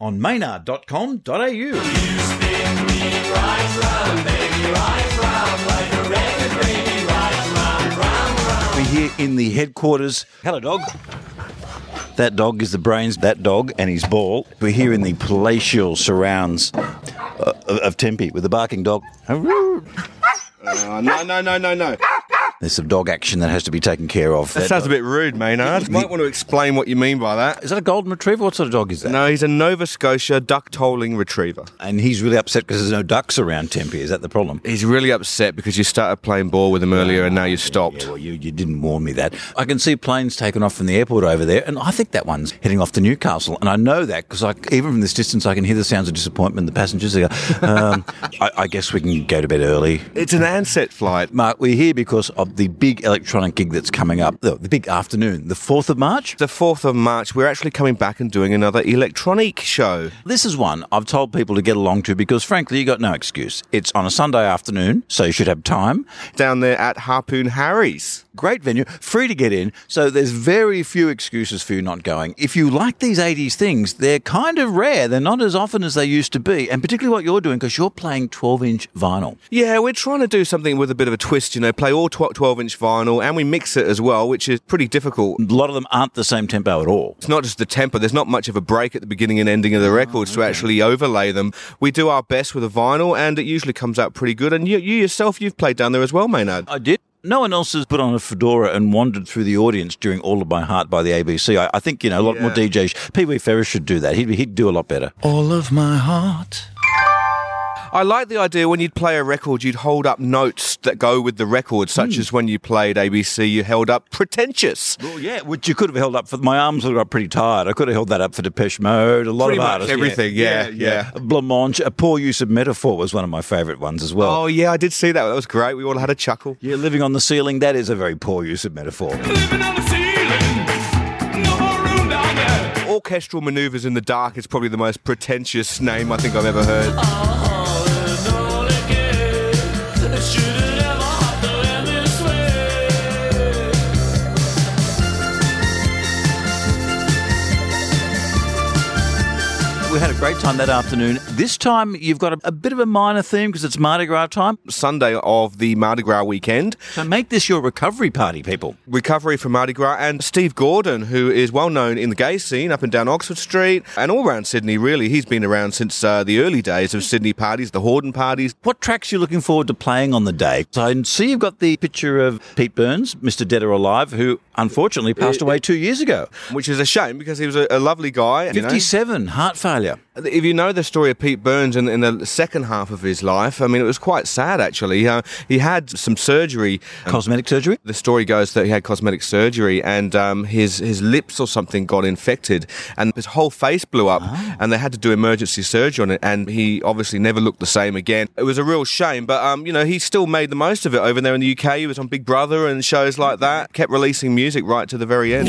on maynard.com.au. We're here in the headquarters. Hello, dog. That dog is the brains, that dog and his ball. We're here in the palatial surrounds uh, of, of Tempe with the barking dog. Uh, no, no, no, no, no. There's some dog action that has to be taken care of. That sounds a bit rude, Maynard. You might want to explain what you mean by that. Is that a golden retriever? What sort of dog is that? No, he's a Nova Scotia duck tolling retriever. And he's really upset because there's no ducks around Tempe. Is that the problem? He's really upset because you started playing ball with him earlier and now you stopped. Yeah, well, you, you didn't warn me that. I can see planes taken off from the airport over there, and I think that one's heading off to Newcastle. And I know that because even from this distance, I can hear the sounds of disappointment. The passengers they go, um, I, I guess we can go to bed early. It's an Ansett flight. Mark, we're here because of the big electronic gig that's coming up, the, the big afternoon, the 4th of March. The 4th of March, we're actually coming back and doing another electronic show. This is one I've told people to get along to because, frankly, you got no excuse. It's on a Sunday afternoon, so you should have time. Down there at Harpoon Harry's. Great venue, free to get in, so there's very few excuses for you not going. If you like these 80s things, they're kind of rare. They're not as often as they used to be, and particularly what you're doing because you're playing 12 inch vinyl. Yeah, we're trying to do something with a bit of a twist, you know, play all 12 inch vinyl and we mix it as well, which is pretty difficult. A lot of them aren't the same tempo at all. It's not just the tempo, there's not much of a break at the beginning and ending of the records to mm-hmm. actually overlay them. We do our best with a vinyl and it usually comes out pretty good. And you, you yourself, you've played down there as well, Maynard. I did. No one else has put on a fedora and wandered through the audience during All of My Heart by the ABC. I, I think, you know, a lot more DJs. Pee Wee Ferris should do that. He'd, he'd do a lot better. All of My Heart. I like the idea when you'd play a record, you'd hold up notes that go with the record, such hmm. as when you played ABC, you held up pretentious. Well, yeah, which you could have held up for. My arms would have got pretty tired. I could have held that up for Depeche Mode. A lot Pretty of much artists. everything, yeah, yeah. Blancmange, a poor use of metaphor was one of my favourite ones as well. Oh, yeah, I did see that. That was great. We all had a chuckle. Yeah, living on the ceiling. That is a very poor use of metaphor. Living on the ceiling, no more room. Orchestral Maneuvers in the Dark is probably the most pretentious name I think I've ever heard. Uh-huh. We had a great time that afternoon. This time you've got a, a bit of a minor theme because it's Mardi Gras time. Sunday of the Mardi Gras weekend. So make this your recovery party, people. Recovery from Mardi Gras and Steve Gordon, who is well known in the gay scene up and down Oxford Street and all around Sydney, really. He's been around since uh, the early days of Sydney parties, the Hordern parties. What tracks are you looking forward to playing on the day? So I see you've got the picture of Pete Burns, Mr. Dead or Alive, who unfortunately passed away two years ago. Which is a shame because he was a, a lovely guy. you know. 57, heart failure. If you know the story of Pete Burns in, in the second half of his life, I mean, it was quite sad actually. Uh, he had some surgery. Cosmetic surgery? The story goes that he had cosmetic surgery and um, his his lips or something got infected and his whole face blew up and they had to do emergency surgery on it and he obviously never looked the same again. It was a real shame, but um, you know he still made the most of it over there in the UK. He was on Big Brother and shows like that. Kept releasing music right to the very end.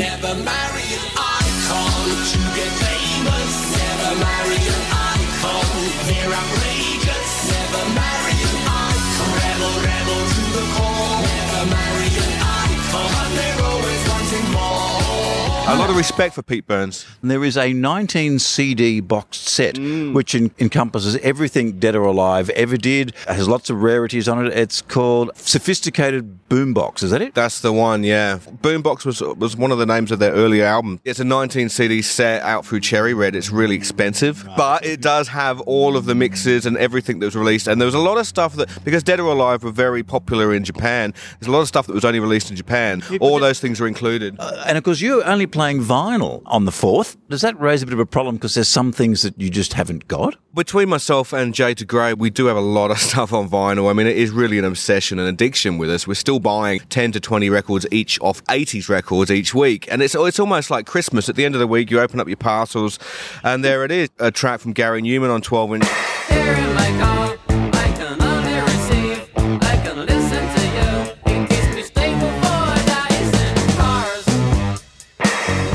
A lot of respect for Pete Burns. And there is a 19 CD boxed set mm. which en- encompasses everything Dead or Alive ever did. It has lots of rarities on it. It's called Sophisticated Boombox. Is that it? That's the one, yeah. Boombox was was one of the names of their earlier album. It's a 19 CD set out through Cherry Red. It's really expensive, but it does have all of the mixes and everything that was released. And there was a lot of stuff that because Dead or Alive were very popular in Japan. There's a lot of stuff that was only released in Japan. All those things are included. Uh, and of course, you're only playing vinyl on the 4th. Does that raise a bit of a problem because there's some things that you just haven't got? Between myself and Jay to Grey, we do have a lot of stuff on vinyl. I mean, it is really an obsession and addiction with us. We're still buying 10 to 20 records each off 80s records each week. And it's, it's almost like Christmas. At the end of the week, you open up your parcels, and there it is a track from Gary Numan on 12 inch.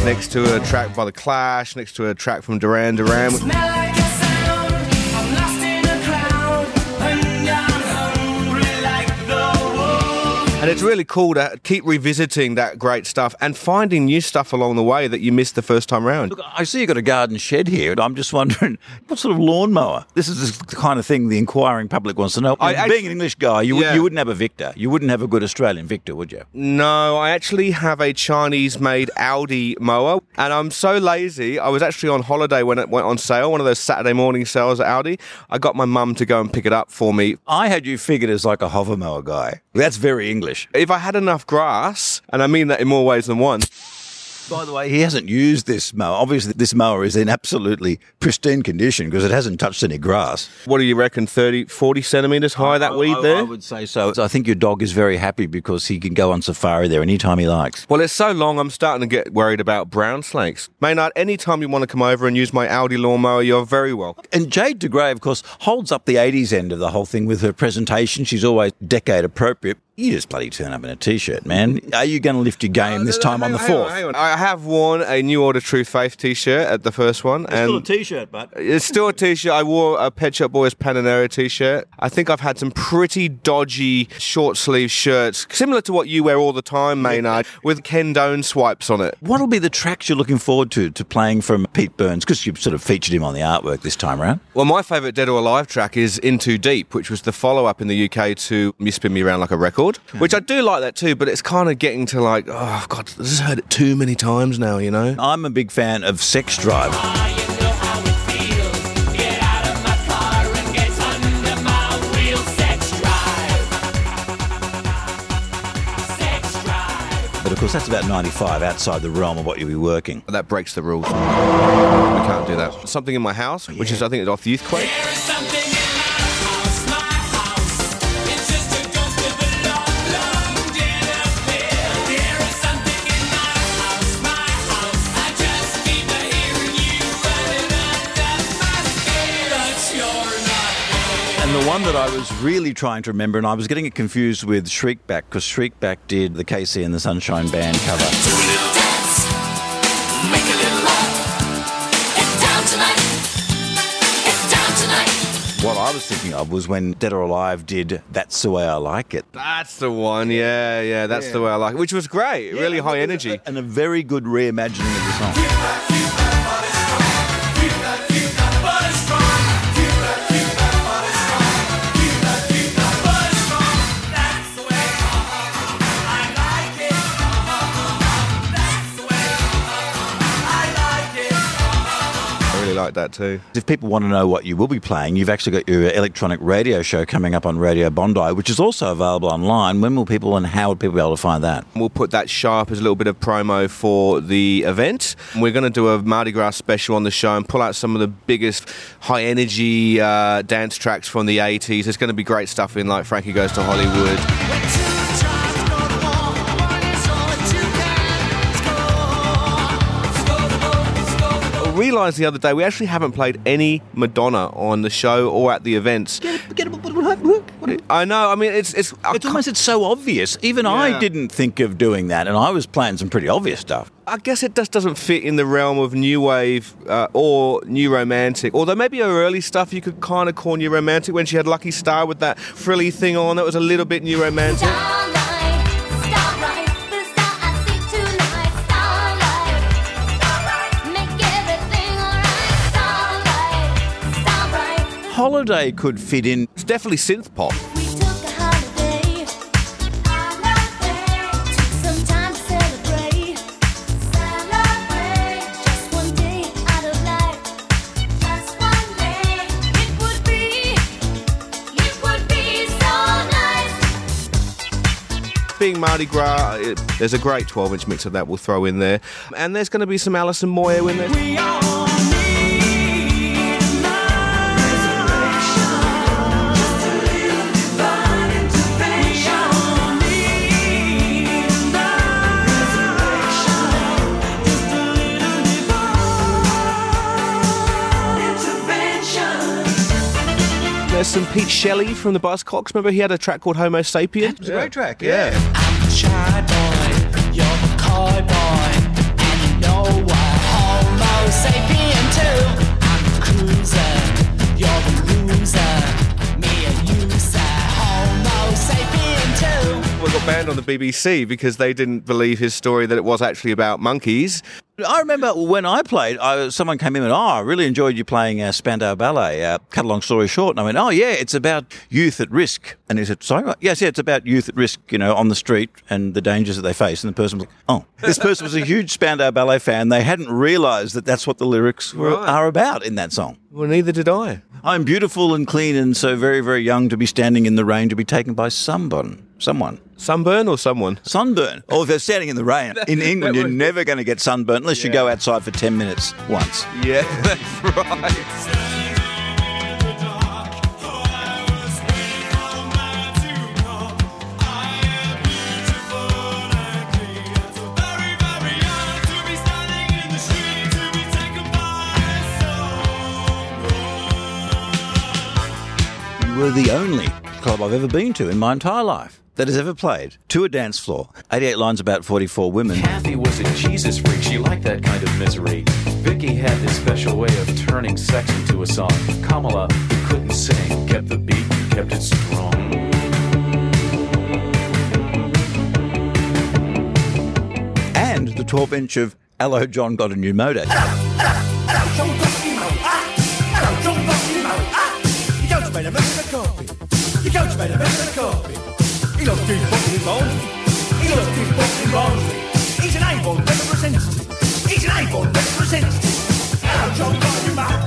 Next to a track by The Clash, next to a track from Duran Duran. And I'm hungry like the wolf. And it's really cool to keep revisiting that great stuff and finding new stuff along the way that you missed the first time round. Look, I see you've got a garden shed here, and I'm just wondering what sort of lawnmower. This is the kind of thing the inquiring public wants to know. I Being an English guy, you, would, Yeah. you wouldn't have a Victa. You wouldn't have a good Australian Victa, would you? No, I actually have a Chinese made Aldi mower and I'm so lazy. I was actually on holiday when it went on sale, one of those Saturday morning sales at Aldi. I got my mum to go and pick it up for me. I had you figured as like a hover mower guy. That's very English. If I had enough grass, and I mean that in more ways than one, By the way, he hasn't used this mower. Obviously, this mower is in absolutely pristine condition because it hasn't touched any grass. what do you reckon, 30, 40 centimetres high, that I- weed I, there? I would say so. So I think your dog is very happy because he can go on safari there anytime he likes. Well, it's so long, I'm starting to get worried about brown snakes. Maynard, anytime you want to come over and use my Aldi lawnmower, you're very welcome. And Jade DeGray, of course, holds up the 80s end of the whole thing with her presentation. She's always decade appropriate. You just bloody turn up in a t-shirt, man. Are you going to lift your game this time on the Hang hang fourth? hang on. I have worn a New Order True Faith t-shirt at the first one. It's and t-shirt, but It's still a t-shirt. I wore a Pet Shop Boys Pananera t-shirt. I think I've had some pretty dodgy short sleeve shirts, similar to what you wear all the time, Maynard, with Ken Done swipes on it. What'll be the tracks you're looking forward to to playing from Pete Burns? Because you've sort of featured him on the artwork this time around. Well, my favourite Dead or Alive track is In Too Deep, which was the follow-up in the UK to You Spin Me Around Like a Record, which I do like that too, but it's kind of getting to like, oh, God, this has just heard it too many times now, you know? I'm a big fan of Sex Drive. But of course, that's about 95 outside the realm of what you'll be working. That breaks the rules. We can't do that. Something in my house, which is, I think, it's off the Youthquake. One that I was really trying to remember, and I was getting it confused with Shriekback, because Shriekback did the KC and the Sunshine Band cover. Do a little dance, make a little love. It's down tonight. It's down tonight. What I was thinking of was when Dead or Alive did That's the Way I Like It. That's the one, yeah, yeah, that's the way I like it, which was great, really high energy. And a very good reimagining of the song. Like that too. If people want to know what you will be playing, you've actually got your electronic radio show coming up on Radio Bondi, which is also available online. When will people and how will people be able to find that? We'll put that sharp as a little bit of promo for the event. We're going to do a Mardi Gras special on the show and pull out some of the biggest high energy uh, dance tracks from the 80s. It's going to be great stuff in like Frankie Goes to Hollywood. Realised the other day we actually haven't played any Madonna on the show or at the events. I know. I mean, it's it's. I It's almost it's so obvious. Even I didn't think of doing that, and I was playing some pretty obvious stuff. I guess it just doesn't fit in the realm of new wave uh, or new romantic. Although maybe her early stuff you could kind of call new romantic when she had Lucky Star with that frilly thing on. That was a little bit new romantic. Holiday could fit in. It's definitely synth pop. We took a holiday, took some time to celebrate. Celebrate, just one day out of life, just one day. It would be, it would be so nice. Being Mardi Gras, there's a great 12 inch mix of that we'll throw in there. And there's going to be some Alison Moyet in there. Some Pete Shelley from the Buzzcocks. Remember he had a track called Homo Sapien? It was a great track, Yeah. shy boy, you're the coy boy, and you know what Homo sapien too. I'm the cruiser, you're the loser. Me and you say Homo sapien too. We've got banned on the BBC because they didn't believe his story that it was actually about monkeys. I remember when I played, I, someone came in and, oh, I really enjoyed you playing uh, Spandau Ballet. Uh, cut a long story short. And I went, oh, yeah, it's about youth at risk. And he said, sorry, what? Yes, yeah, it's about youth at risk, you know, on the street and the dangers that they face. And the person was like, oh, this person was a huge Spandau Ballet fan. They hadn't realised that that's what the lyrics were, Right. are about in that song. Well, neither did I. I'm beautiful and clean and so very, very young to be standing in the rain to be taken by someone. Someone. Sunburn or someone? Sunburn. Or if they're standing in the rain. In England, you're never going to get sunburnt unless you go outside for 10 minutes once. Yeah, that's right. You were the only club I've ever been to in my entire life that has ever played to a dance floor. 88 lines about 44 women. Kathy was a Jesus freak. She liked that kind of misery. Vicky had this special way of turning sex into a song. Kamala, who couldn't sing, kept the beat, kept it strong. And the 12 inch of Hello John Got a New Motor. He's an Avon representative. He's an Avon representative. Hello, John Gottman. Hello, John Gottman.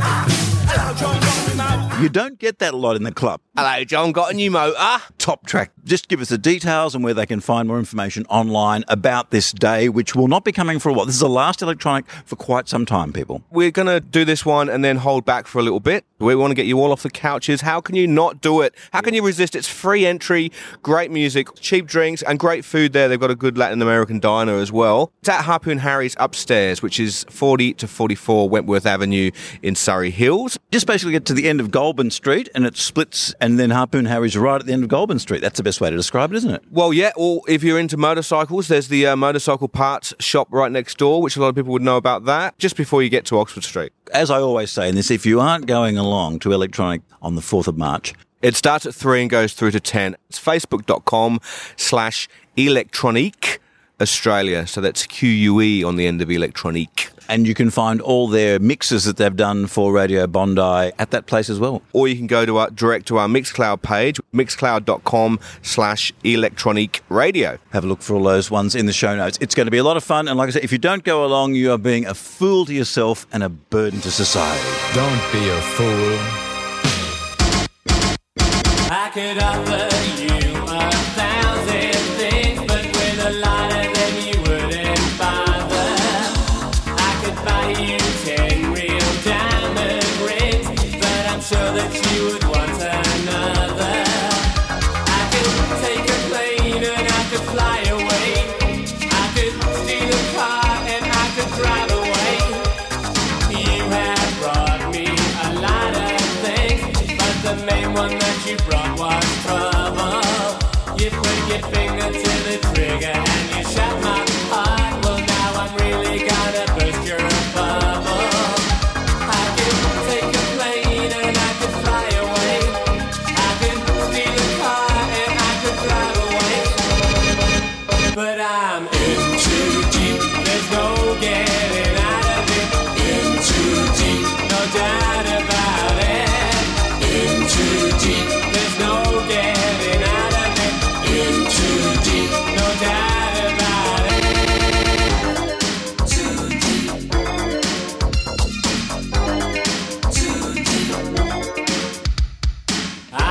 You don't get that a lot in the club. Hello, John. Got a new motor? Top track. Just give us the details and where they can find more information online about this day, which will not be coming for a while. This is the last Electronique for quite some time, people. We're going to do this one and then hold back for a little bit. We want to get you all off the couches. How can you not do it? How can you resist? It's free entry, great music, cheap drinks, and great food there. They've got a good Latin American diner as well. It's at Harpoon Harry's upstairs, which is 40 to 44 Wentworth Avenue in Surry Hills. Just basically get to the end of Goulburn Street and it splits, and then Harpoon Harry's right at the end of Goulburn Street. That's the best way to describe it, isn't it? Well, yeah, or if you're into motorcycles, there's the uh, motorcycle parts shop right next door, which a lot of people would know about that, just before you get to Oxford Street. As I always say in this, if you aren't going along to Electronique on the 4th of March, It starts at three and goes through to 10. It's facebook.com slash electronique Australia. So that's Q-U-E on the end of electronique. And you can find all their mixes that they've done for Radio Bondi at that place as well. Or you can go to our, direct to our Mixcloud page, mixcloud.com slash electronic radio. Have a look for all those ones in the show notes. It's going to be a lot of fun. And like I said, if you don't go along, you are being a fool to yourself and a burden to society. Don't be a fool. I could offer you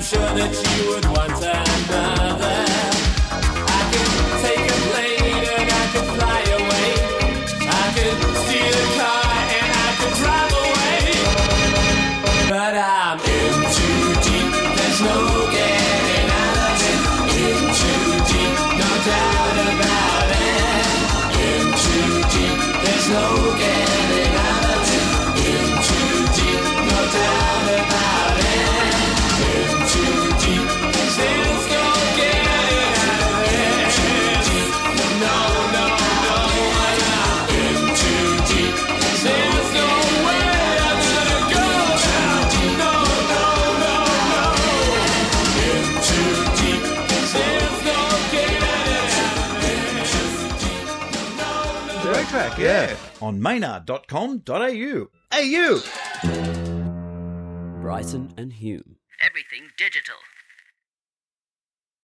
I'm sure that you would want an on maynard.com.au. AU! Bryson and Hume. Everything digital.